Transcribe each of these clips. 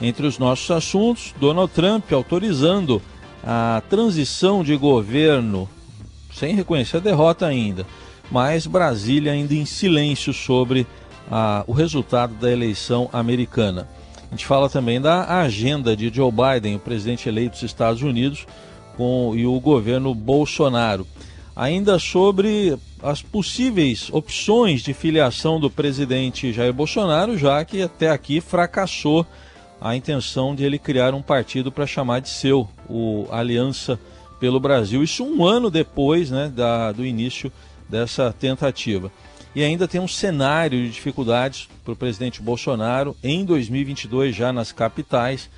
Entre os nossos assuntos, Donald Trump autorizando a transição de governo, sem reconhecer a derrota ainda, mas Brasília ainda em silêncio sobre a, o resultado da eleição americana. A gente fala também da agenda de Joe Biden, o presidente eleito dos Estados Unidos, com, e o governo Bolsonaro. Ainda sobre as possíveis opções de filiação do presidente Jair Bolsonaro, já que até aqui fracassou a intenção de ele criar um partido para chamar de seu, o Aliança pelo Brasil. Isso um ano depois né, da, do início dessa tentativa. E ainda tem um cenário de dificuldades para o presidente Bolsonaro em 2022, já nas capitais,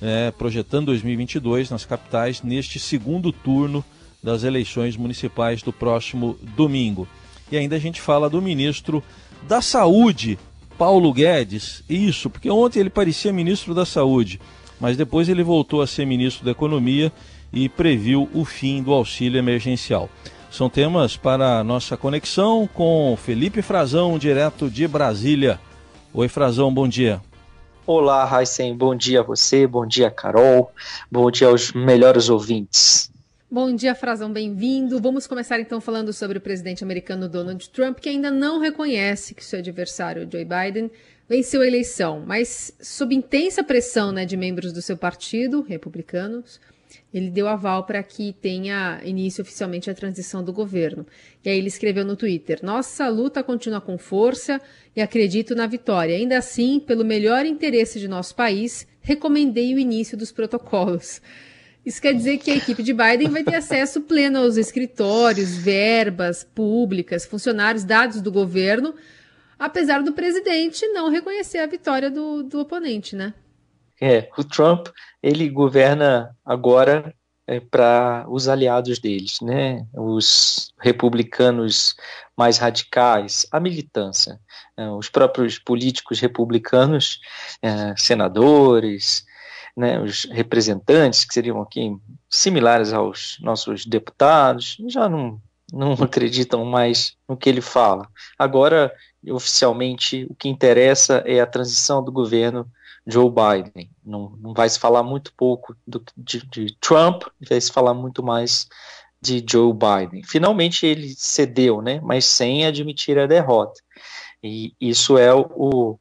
é, projetando 2022 nas capitais, neste segundo turno das eleições municipais do próximo domingo. E ainda a gente fala do ministro da Saúde, Paulo Guedes. Isso, porque ontem ele parecia ministro da Saúde, mas depois ele voltou a ser ministro da Economia e previu o fim do auxílio emergencial. São temas para a nossa conexão com Felipe Frazão, direto de Brasília. Oi, Frazão, bom dia. Olá, Raíssen, bom dia a você, bom dia, Carol, bom dia aos melhores ouvintes. Bom dia, Frazão, bem-vindo. Vamos começar então falando sobre o presidente americano Donald Trump, que ainda não reconhece que seu adversário, Joe Biden, venceu a eleição, mas sob intensa pressão né, de membros do seu partido, republicanos, ele deu aval para que tenha início oficialmente a transição do governo. E aí ele escreveu no Twitter: Nossa luta continua com força e acredito na vitória. Ainda assim, pelo melhor interesse de nosso país, recomendei o início dos protocolos. Isso quer dizer que a equipe de Biden vai ter acesso pleno aos escritórios, verbas públicas, funcionários, dados do governo, apesar do presidente não reconhecer a vitória do, do oponente, né? É, o Trump, ele governa agora é, para os aliados deles, né? Os republicanos mais radicais, a militância, é, os próprios políticos republicanos, é, senadores, né, os representantes, que seriam aqui similares aos nossos deputados, já não, não acreditam mais no que ele fala. Agora, oficialmente, o que interessa é a transição do governo Joe Biden. Não, não vai se falar muito pouco do, de, de Trump, vai se falar muito mais de Joe Biden. Finalmente ele cedeu, né, mas sem admitir a derrota. E isso é o,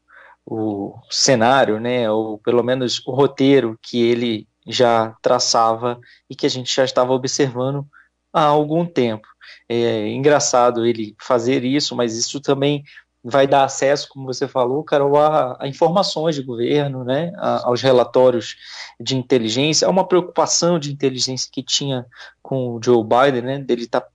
o cenário, né, ou pelo menos o roteiro que ele já traçava e que a gente já estava observando há algum tempo. É engraçado ele fazer isso, mas isso também vai dar acesso, como você falou, Carol, a, a informações de governo, né, a, aos relatórios de inteligência, há uma preocupação de inteligência que tinha com o Joe Biden, né, dele estar tá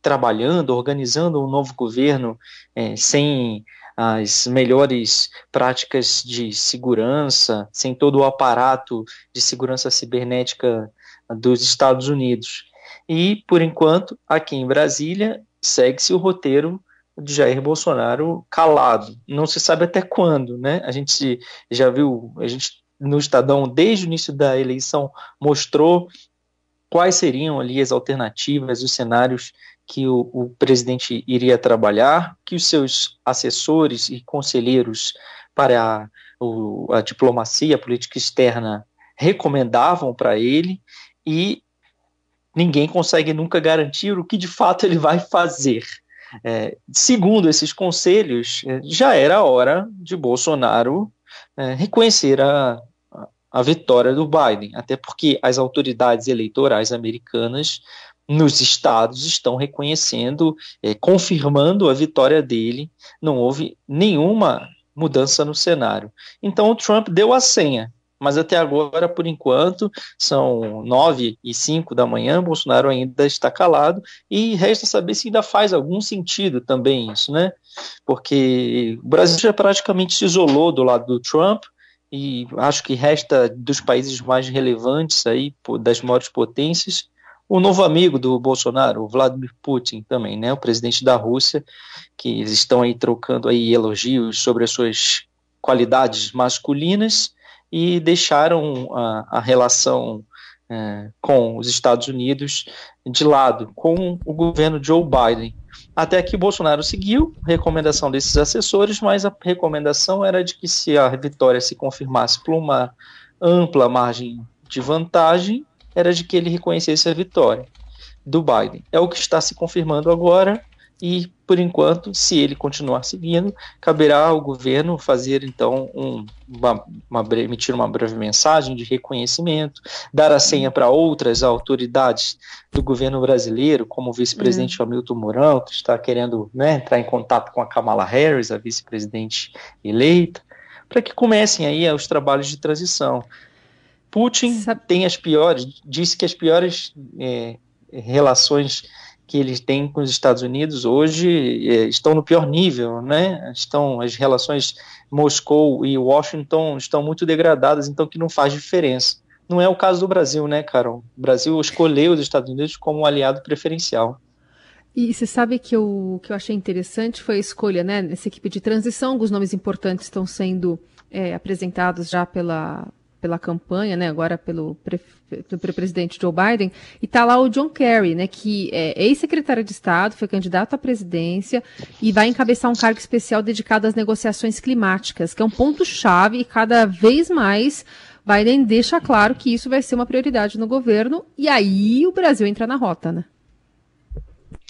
trabalhando, organizando um novo governo é, sem as melhores práticas de segurança, sem todo o aparato de segurança cibernética dos Estados Unidos. E, por enquanto, aqui em Brasília, segue-se o roteiro de Jair Bolsonaro calado. Não se sabe até quando, né? A gente já viu, a gente no Estadão, desde o início da eleição, mostrou quais seriam ali as alternativas, os cenários que o, o, presidente iria trabalhar, que os seus assessores e conselheiros para a, o, a diplomacia, a política externa recomendavam para ele e ninguém consegue nunca garantir o que de fato ele vai fazer. É, segundo esses conselhos, é, já era hora de Bolsonaro é, reconhecer a, a vitória do Biden, até porque as autoridades eleitorais americanas nos estados estão reconhecendo, é, confirmando a vitória dele, não houve nenhuma mudança no cenário. Então o Trump deu a senha, mas até agora, por enquanto, são nove e cinco da manhã, Bolsonaro ainda está calado, e resta saber se ainda faz algum sentido também isso, né? Porque o Brasil já praticamente se isolou do lado do Trump, e acho que resta dos países mais relevantes aí, das maiores potências, o novo amigo do Bolsonaro, o Vladimir Putin também, né, o presidente da Rússia, que eles estão aí trocando aí elogios sobre as suas qualidades masculinas e deixaram a, a relação é, com os Estados Unidos de lado, com o governo Joe Biden. Até que Bolsonaro seguiu a recomendação desses assessores, mas a recomendação era de que se a vitória se confirmasse por uma ampla margem de vantagem, era de que ele reconhecesse a vitória do Biden. É o que está se confirmando agora e, por enquanto, se ele continuar seguindo, caberá ao governo fazer, então, um, uma, uma, emitir uma breve mensagem de reconhecimento, dar a senha para outras autoridades do governo brasileiro, como o vice-presidente uhum. Hamilton Mourão, que está querendo né, entrar em contato com a Kamala Harris, a vice-presidente eleita, para que comecem aí os trabalhos de transição. Putin Sabe... tem as piores, disse que as piores é, relações que eles têm com os Estados Unidos hoje é, estão no pior nível, né? Estão as relações Moscou e Washington estão muito degradadas, então que não faz diferença. Não é o caso do Brasil, né, Carol? O Brasil escolheu os Estados Unidos como um aliado preferencial. E você sabe que o que eu achei interessante foi a escolha, né? Nessa equipe de transição, alguns nomes importantes estão sendo é, apresentados já pela, pela campanha, né, agora pelo, pelo presidente Joe Biden, e está lá o John Kerry, né, que é ex-secretário de Estado, foi candidato à presidência e vai encabeçar um cargo especial dedicado às negociações climáticas, que é um ponto-chave e cada vez mais Biden deixa claro que isso vai ser uma prioridade no governo, e aí o Brasil entra na rota, né?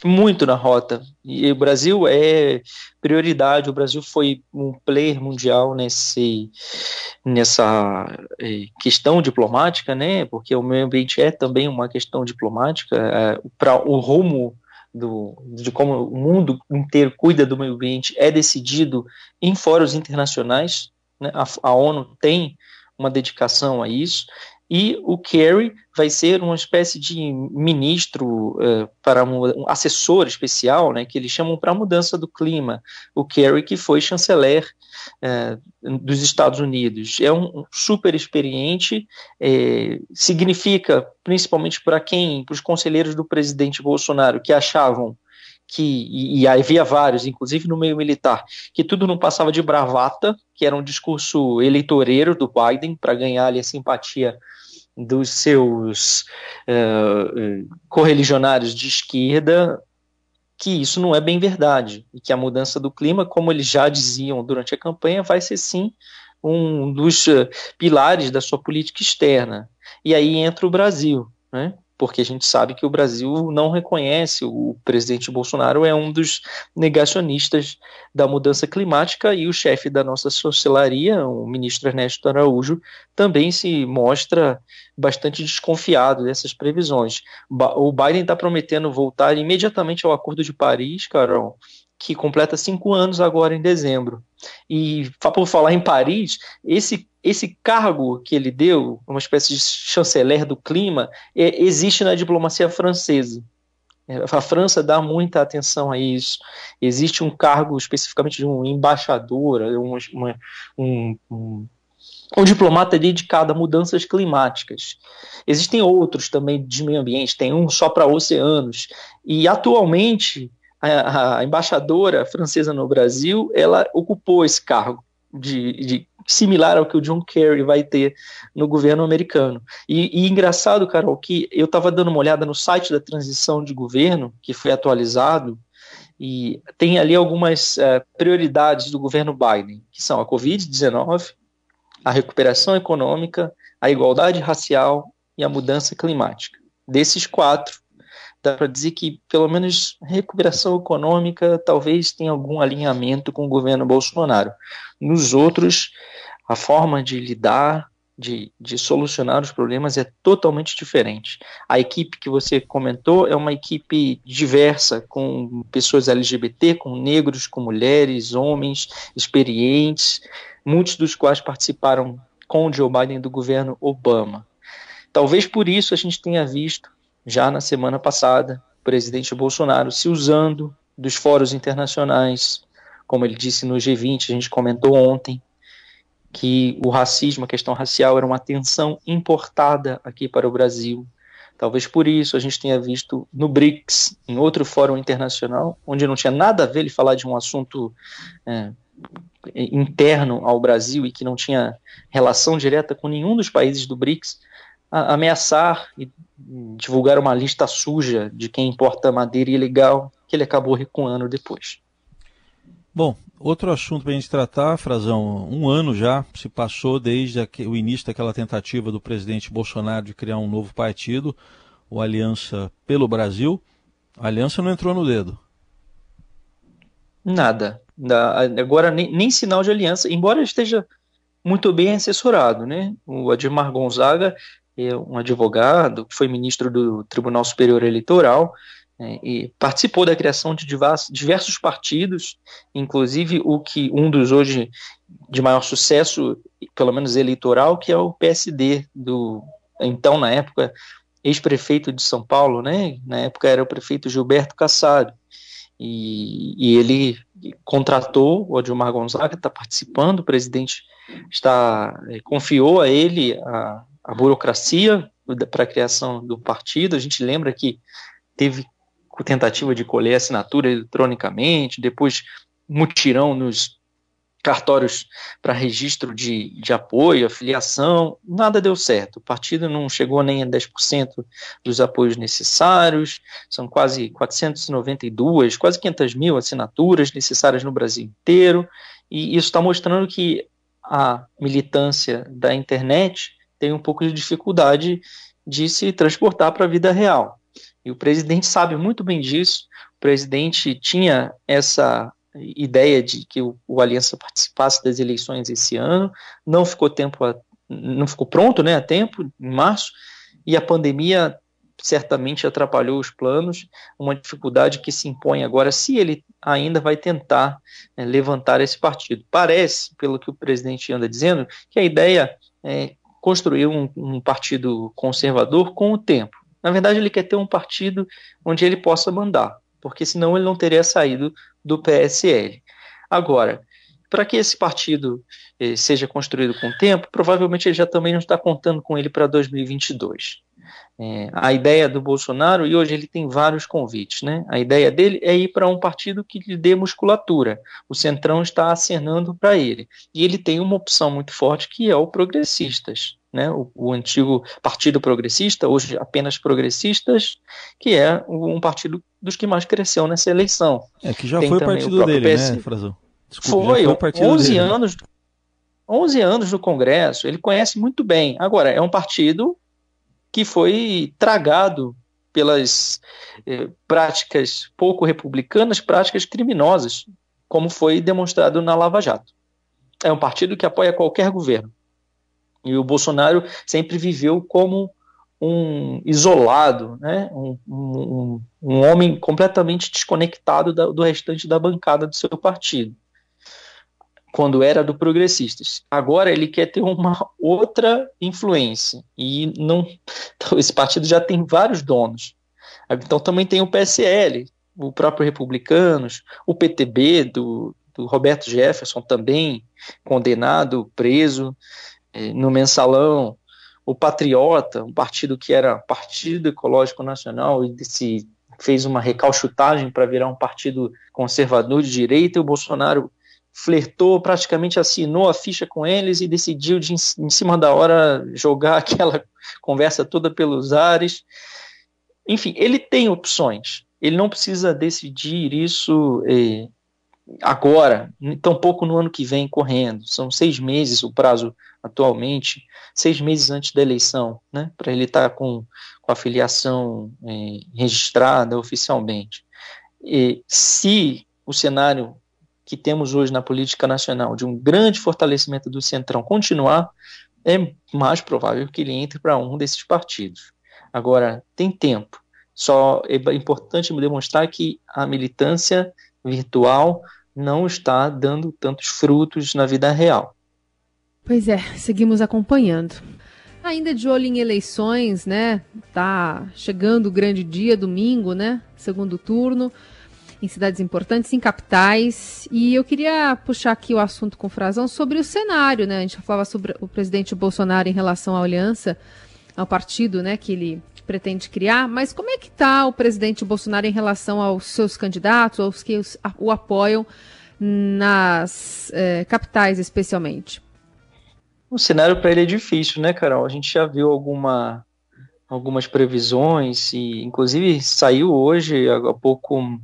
Muito na rota. E o Brasil é prioridade, o Brasil foi um player mundial nesse, nessa é, questão diplomática, né? Porque o meio ambiente é também uma questão diplomática. É, para o rumo do, de como o mundo inteiro cuida do meio ambiente é decidido em fóruns internacionais. Né? A, a ONU tem uma dedicação a isso e o Kerry vai ser uma espécie de ministro uh, para um assessor especial, né, que eles chamam para a mudança do clima. O Kerry que foi chanceler uh, dos Estados Unidos é um super experiente, é, significa principalmente para quem, para os conselheiros do presidente Bolsonaro que achavam que, e, e havia vários, inclusive no meio militar, que tudo não passava de bravata, que era um discurso eleitoreiro do Biden para ganhar ali a simpatia dos seus uh, correligionários de esquerda que isso não é bem verdade e que a mudança do clima, como eles já diziam durante a campanha, vai ser sim um dos pilares da sua política externa. E aí entra o Brasil, né? Porque a gente sabe que o Brasil não reconhece, o presidente Bolsonaro é um dos negacionistas da mudança climática e o chefe da nossa chancelaria, o ministro Ernesto Araújo, também se mostra bastante desconfiado dessas previsões. O Biden está prometendo voltar imediatamente ao Acordo de Paris, Carol, que completa cinco anos agora em dezembro. E por falar em Paris, esse, esse cargo que ele deu, uma espécie de chanceler do clima, é, existe na diplomacia francesa. É, a França dá muita atenção a isso. Existe um cargo especificamente de um embaixador, um, uma, um, um, um diplomata dedicado a mudanças climáticas. Existem outros também de meio ambiente, tem um só para oceanos. E atualmente a, a, embaixadora francesa no Brasil, ela ocupou esse cargo de, de, similar ao que o John Kerry vai ter no governo americano. E, e engraçado, Carol, que eu estava dando uma olhada no site da transição de governo, que foi atualizado, e tem ali algumas uh, prioridades do governo Biden, que são a Covid-19, a recuperação econômica, a igualdade racial e a mudança climática. Desses quatro, dá para dizer que, pelo menos, recuperação econômica talvez tenha algum alinhamento com o governo Bolsonaro. Nos outros, a forma de lidar, de, de solucionar os problemas é totalmente diferente. A equipe que você comentou é uma equipe diversa, com pessoas LGBT, com negros, com mulheres, homens, experientes, muitos dos quais participaram com Joe Biden do governo Obama. Talvez por isso a gente tenha visto já na semana passada, o presidente Bolsonaro se usando dos fóruns internacionais, como ele disse no G20, a gente comentou ontem, que o racismo, a questão racial, era uma tensão importada aqui para o Brasil. Talvez por isso a gente tenha visto no BRICS, em outro fórum internacional, onde não tinha nada a ver ele falar de um assunto é, interno ao Brasil e que não tinha relação direta com nenhum dos países do BRICS, ameaçar e divulgar uma lista suja de quem importa madeira ilegal, que ele acabou recuando depois. Bom, outro assunto para a gente tratar, Frazão, um ano já se passou desde o início daquela tentativa do presidente Bolsonaro de criar um novo partido, o Aliança pelo Brasil. A aliança não entrou no dedo. Nada. Agora nem, nem sinal de aliança, embora esteja muito bem assessorado, né? O Admar Gonzaga um advogado, foi ministro do Tribunal Superior Eleitoral, é, e participou da criação de diversos partidos, inclusive o que um dos hoje de maior sucesso, pelo menos eleitoral, que é o PSD do então na época ex-prefeito de São Paulo, né? Na época era o prefeito Gilberto Kassab. E, e ele contratou o Adilmar Gonzaga, está participando, o presidente está é, confiou a ele a, a burocracia para a criação do partido. A gente lembra que teve tentativa de colher assinatura eletronicamente, depois mutirão nos cartórios para registro de, de apoio, afiliação, nada deu certo. O partido não chegou nem a 10% dos apoios necessários, são quase 492, quase 500 mil assinaturas necessárias no Brasil inteiro, e isso está mostrando que a militância da internet tem um pouco de dificuldade de se transportar para a vida real. E o presidente sabe muito bem disso. O presidente tinha essa ideia de que o, o Aliança participasse das eleições esse ano, não ficou tempo, a, não ficou pronto, né, a tempo, em março, e a pandemia certamente atrapalhou os planos, uma dificuldade que se impõe agora, se ele ainda vai tentar né, levantar esse partido. Parece, pelo que o presidente anda dizendo, que a ideia é construir um, um partido conservador com o tempo. Na verdade, ele quer ter um partido onde ele possa mandar, porque senão ele não teria saído do PSL. Agora, para que esse partido eh, seja construído com o tempo, provavelmente ele já também não está contando com ele para 2022. É, a ideia do Bolsonaro, e hoje ele tem vários convites, né? A ideia dele é ir para um partido que lhe dê musculatura. O Centrão está acenando para ele. E ele tem uma opção muito forte que é o Progressistas né, o, o, antigo Partido Progressista, hoje apenas Progressistas, que é um partido dos que mais cresceu nessa eleição. É, que já Tem foi o partido dele, PS... né, Frazão? Desculpa, foi, foi partido 11 dele. anos 11 anos no Congresso, ele conhece muito bem. Agora, é um partido que foi tragado pelas eh, práticas pouco republicanas, práticas criminosas, como foi demonstrado na Lava Jato. É um partido que apoia qualquer governo. E o Bolsonaro sempre viveu como um isolado, né? um, um, um homem completamente desconectado da, do restante da bancada do seu partido, quando era do Progressistas. Agora ele quer ter uma outra influência, e não esse partido já tem vários donos. Então também tem o PSL, o próprio Republicanos, o PTB do, do Roberto Jefferson também condenado, preso. É, no mensalão, o Patriota, um partido que era Partido Ecológico Nacional, e se fez uma recalchutagem para virar um partido conservador de direita, e o Bolsonaro flertou, praticamente assinou a ficha com eles e decidiu de, em cima da hora jogar aquela conversa toda pelos ares. Enfim, ele tem opções. Ele não precisa decidir isso eh, agora, tampouco no ano que vem correndo. São seis meses o prazo atualmente, seis meses antes da eleição, né, para ele estar tá com, com a filiação é, registrada oficialmente. E se o cenário que temos hoje na política nacional de um grande fortalecimento do centrão continuar, é mais provável que ele entre para um desses partidos. Agora, tem tempo. Só é importante demonstrar que a militância virtual não está dando tantos frutos na vida real. Pois é, seguimos acompanhando. Ainda de olho em eleições, né? Tá chegando o grande dia, domingo, né? Segundo turno, em cidades importantes, em capitais. E eu queria puxar aqui o assunto com Frazão sobre o cenário, né? A gente já falava sobre o presidente Bolsonaro em relação à aliança, ao partido, né? Que ele pretende criar. Mas como é que está o presidente Bolsonaro em relação aos seus candidatos, aos que o apoiam nas eh, capitais, especialmente? O cenário para ele é difícil, né, Carol? A gente já viu alguma, algumas previsões e, inclusive, saiu hoje há pouco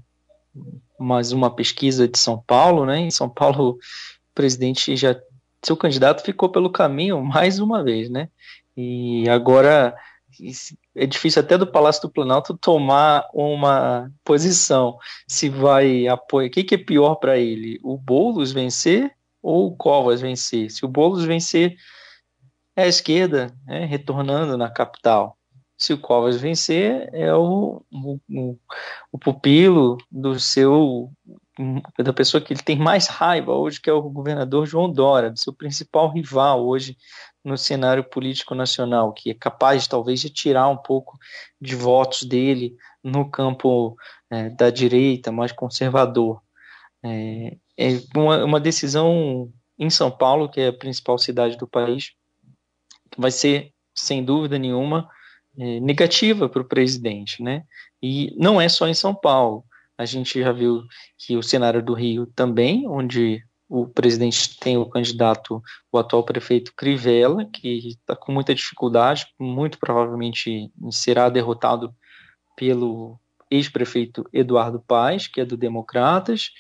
mais uma pesquisa de São Paulo, né? Em São Paulo, o presidente já seu candidato ficou pelo caminho mais uma vez, né? E agora é difícil até do Palácio do Planalto tomar uma posição se vai apoiar. O que, que é pior para ele? O Boulos vencer ou o Covas vencer? Se o Boulos vencer, é a esquerda né, retornando na capital. Se o Covas vencer, é o, o, o pupilo do seu da pessoa que ele tem mais raiva hoje, que é o governador João Dória, seu principal rival hoje no cenário político nacional, que é capaz talvez de tirar um pouco de votos dele no campo é, da direita, mais conservador. É, é uma, uma, decisão em São Paulo, que é a principal cidade do país, vai ser, sem dúvida nenhuma, é, negativa para o presidente, né? E não é só em São Paulo. A gente já viu que o cenário do Rio também, onde o presidente tem o candidato, o atual prefeito Crivella, que está com muita dificuldade, muito provavelmente será derrotado pelo ex-prefeito Eduardo Paes, que é do Democratas.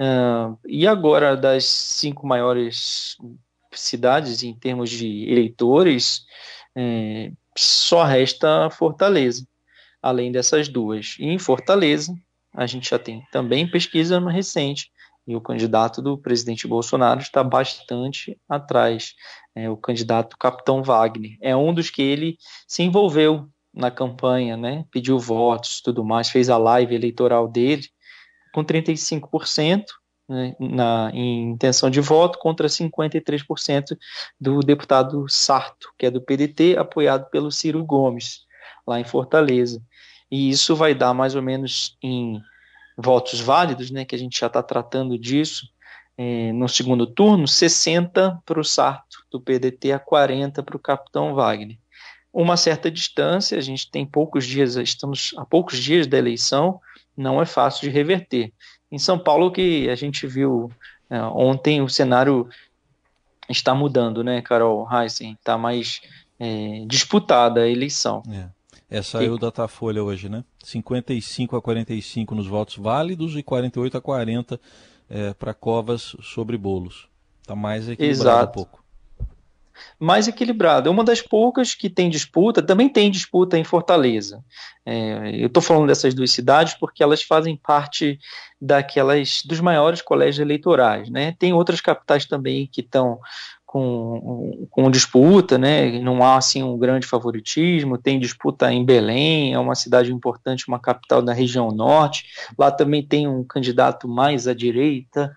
Uh, e agora, das cinco maiores cidades em termos de eleitores, eh, só resta Fortaleza, além dessas duas. E em Fortaleza, a gente já tem também pesquisa recente, e o candidato do presidente Bolsonaro está bastante atrás. É, o candidato Capitão Wagner é um dos que ele se envolveu na campanha, né? pediu votos, tudo mais, fez a live eleitoral dele com 35% né, na, em intenção de voto contra 53% do deputado Sarto, que é do PDT, apoiado pelo Ciro Gomes, lá em Fortaleza e isso vai dar mais ou menos em votos válidos, né, que a gente já está tratando disso, é, no segundo turno, 60 para o Sarto do PDT a 40 para o Capitão Wagner. Uma certa distância, a gente tem poucos dias, estamos a poucos dias da eleição, não é fácil de reverter. Em São Paulo, que a gente viu é, ontem, o cenário está mudando, né, Carol Heisen? Está mais é, disputada a eleição. É. É, saiu o Datafolha hoje, né? 55 a 45 nos votos válidos e 48 a 40 é, para Covas sobre bolos. Está mais equilibrado Exato. um pouco. Mais equilibrado. É uma das poucas que tem disputa, também tem disputa em Fortaleza. É, eu estou falando dessas duas cidades porque elas fazem parte daquelas dos maiores colégios eleitorais. Né? Tem outras capitais também que estão com, com disputa, né? Não há assim um grande favoritismo. Tem disputa em Belém, é uma cidade importante, uma capital da região norte. Lá também tem um candidato mais à direita,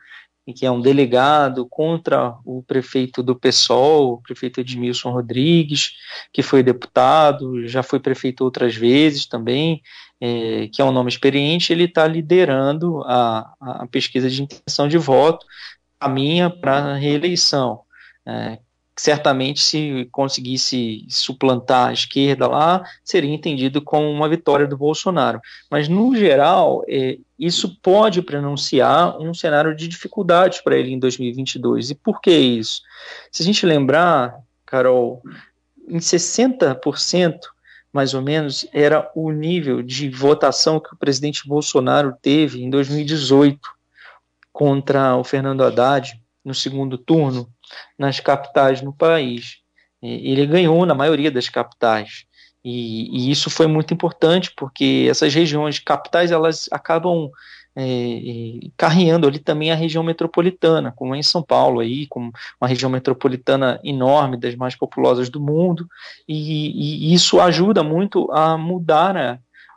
que é um delegado contra o prefeito do PSOL, o prefeito Edmilson Rodrigues, que foi deputado, já foi prefeito outras vezes também, é, que é um nome experiente, ele está liderando a, a pesquisa de intenção de voto, caminha para a reeleição. É, certamente, se conseguisse suplantar a esquerda lá, seria entendido como uma vitória do Bolsonaro. Mas, no geral, é, isso pode pronunciar um cenário de dificuldades para ele em 2022. E por que isso? Se a gente lembrar, Carol, em 60%, mais ou menos, era o nível de votação que o presidente Bolsonaro teve em 2018 contra o Fernando Haddad no segundo turno nas capitais no país. Ele ganhou na maioria das capitais. E, e, isso foi muito importante porque essas regiões capitais elas acabam é, é, carreando ali também a região metropolitana, como é em São Paulo aí, como uma região metropolitana enorme, das mais populosas do mundo, e, e isso ajuda muito a mudar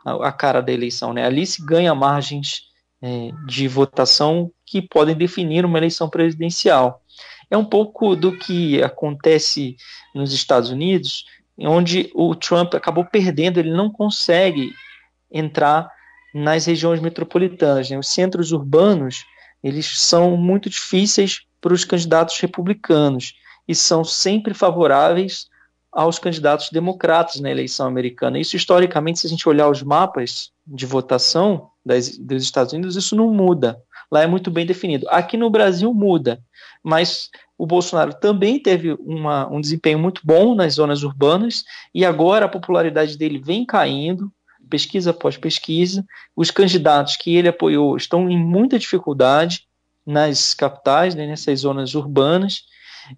a, a, cara da eleição. Né? Ali se ganha margens é, de votação que podem definir uma eleição presidencial. É um pouco do que acontece nos Estados Unidos, onde o Trump acabou perdendo, ele não consegue entrar nas regiões metropolitanas. Né? Os centros urbanos eles são muito difíceis para os candidatos republicanos e são sempre favoráveis aos candidatos democratas na eleição americana. Isso, historicamente, se a gente olhar os mapas de votação das, dos Estados Unidos, isso não muda. Lá é muito bem definido. Aqui no Brasil muda, mas o Bolsonaro também teve uma, um desempenho muito bom nas zonas urbanas e agora a popularidade dele vem caindo, pesquisa após pesquisa. Os candidatos que ele apoiou estão em muita dificuldade nas capitais, né, nessas zonas urbanas,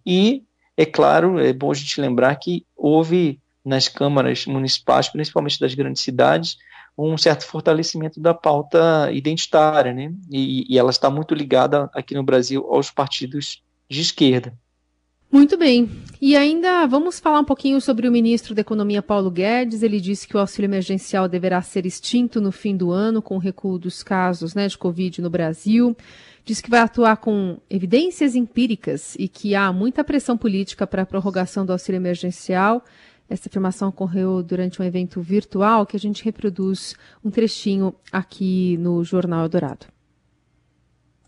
e é claro, é bom a gente lembrar que houve nas câmaras municipais, principalmente das grandes cidades, um certo fortalecimento da pauta identitária, né? E, e ela está muito ligada aqui no Brasil aos partidos de esquerda. Muito bem. E ainda vamos falar um pouquinho sobre o ministro da Economia Paulo Guedes. Ele disse que o auxílio emergencial deverá ser extinto no fim do ano, com o recuo dos casos né, de Covid no Brasil. Diz que vai atuar com evidências empíricas e que há muita pressão política para a prorrogação do auxílio emergencial. Essa afirmação ocorreu durante um evento virtual que a gente reproduz um trechinho aqui no Jornal Eldorado.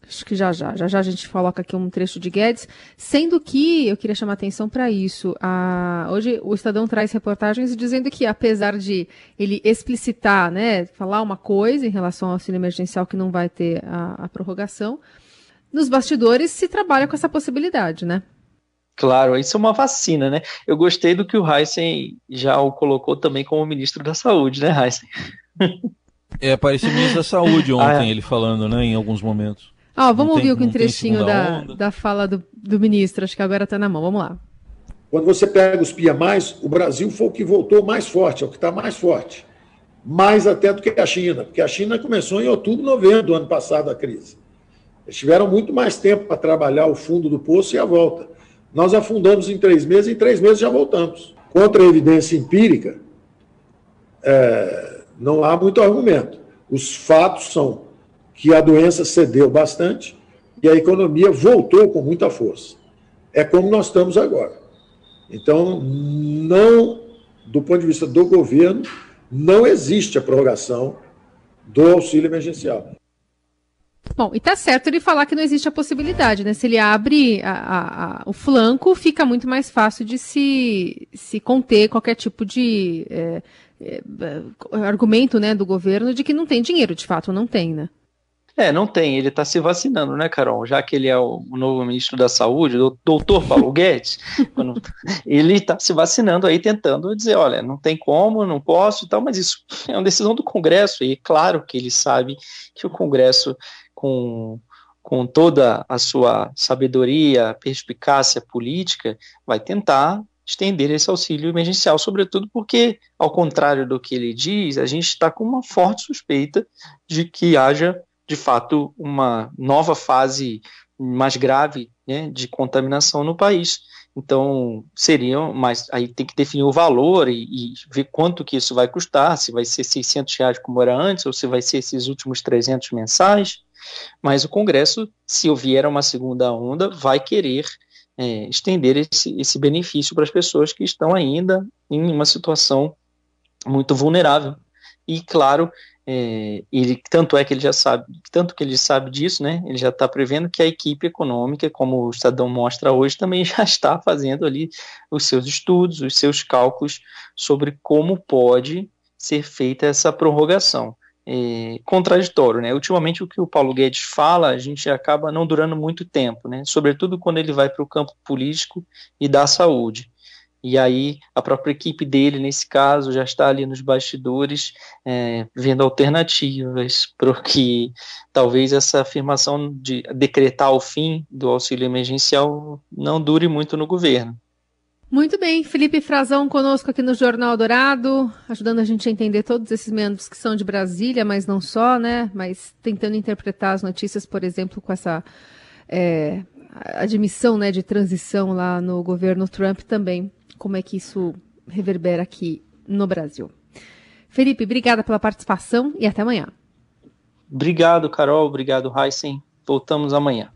Acho que já já, já já a gente coloca aqui um trecho de Guedes, sendo que eu queria chamar atenção para isso. A, hoje o Estadão traz reportagens dizendo que apesar de ele explicitar, né, falar uma coisa em relação ao auxílio emergencial que não vai ter a, a prorrogação, nos bastidores se trabalha com essa possibilidade, né? Claro, isso é uma vacina, né? Eu gostei do que o Heisen já o colocou também como ministro da Saúde, né, Heisen? É, apareceu ministro da Saúde ontem, ah, é. ele falando, né, em alguns momentos. Ó, vamos ouvir tem, um trechinho da, da fala do, do ministro, acho que agora está na mão, vamos lá. Quando você pega os PIA+, o Brasil foi o que voltou mais forte, é o que está mais forte. Mais até do que a China, porque a China começou em outubro, novembro do ano passado a crise. Eles tiveram muito mais tempo para trabalhar o fundo do poço e a volta. Nós afundamos em três meses, em três meses já voltamos. Contra a evidência empírica, é, não há muito argumento. Os fatos são que a doença cedeu bastante e a economia voltou com muita força. É como nós estamos agora. Então, não, do ponto de vista do governo, não existe a prorrogação do auxílio emergencial. Bom, e tá certo ele falar que não existe a possibilidade, né? Se ele abre a, a, a, o flanco, fica muito mais fácil de se, se conter qualquer tipo de é, é, argumento né, do governo de que não tem dinheiro, de fato, não tem, né? É, não tem. Ele está se vacinando, né, Carol? Já que ele é o novo ministro da Saúde, o doutor Paulo Guedes, quando, ele está se vacinando aí, tentando dizer, olha, não tem como, não posso e tal, mas isso é uma decisão do Congresso, e claro que ele sabe que o Congresso com, com toda a sua sabedoria, perspicácia política, vai tentar estender esse auxílio emergencial, sobretudo porque, ao contrário do que ele diz, a gente está com uma forte suspeita de que haja, de fato, uma nova fase mais grave né, de contaminação no país. Então, seriam, mas aí tem que definir o valor e, e, ver quanto que isso vai custar, se vai ser 600 reais como era antes, ou se vai ser esses últimos 300 mensais, mas o Congresso, se houver uma segunda onda, vai querer é, estender esse, esse benefício para as pessoas que estão ainda em uma situação muito vulnerável. E, claro, é, ele, tanto é que ele já sabe, tanto que ele sabe disso, né? Ele já está prevendo que a equipe econômica, como o Estadão mostra hoje, também já está fazendo ali os seus estudos, os seus cálculos sobre como pode ser feita essa prorrogação é, contraditório, né? Ultimamente o que o Paulo Guedes fala, a gente acaba não durando muito tempo, né? Sobretudo quando ele vai para o campo político e da saúde. E aí a própria equipe dele, nesse caso, já está ali nos bastidores é, vendo alternativas para que talvez essa afirmação de decretar o fim do auxílio emergencial não dure muito no governo. Muito bem, Felipe Frazão conosco aqui no Jornal Dourado, ajudando a gente a entender todos esses membros que são de Brasília, mas não só, né? Mas tentando interpretar as notícias, por exemplo, com essa é, admissão né, de transição lá no governo Trump também, como é que isso reverbera aqui no Brasil. Felipe, obrigada pela participação e até amanhã. Obrigado, Carol. Obrigado, Heisen. Voltamos amanhã.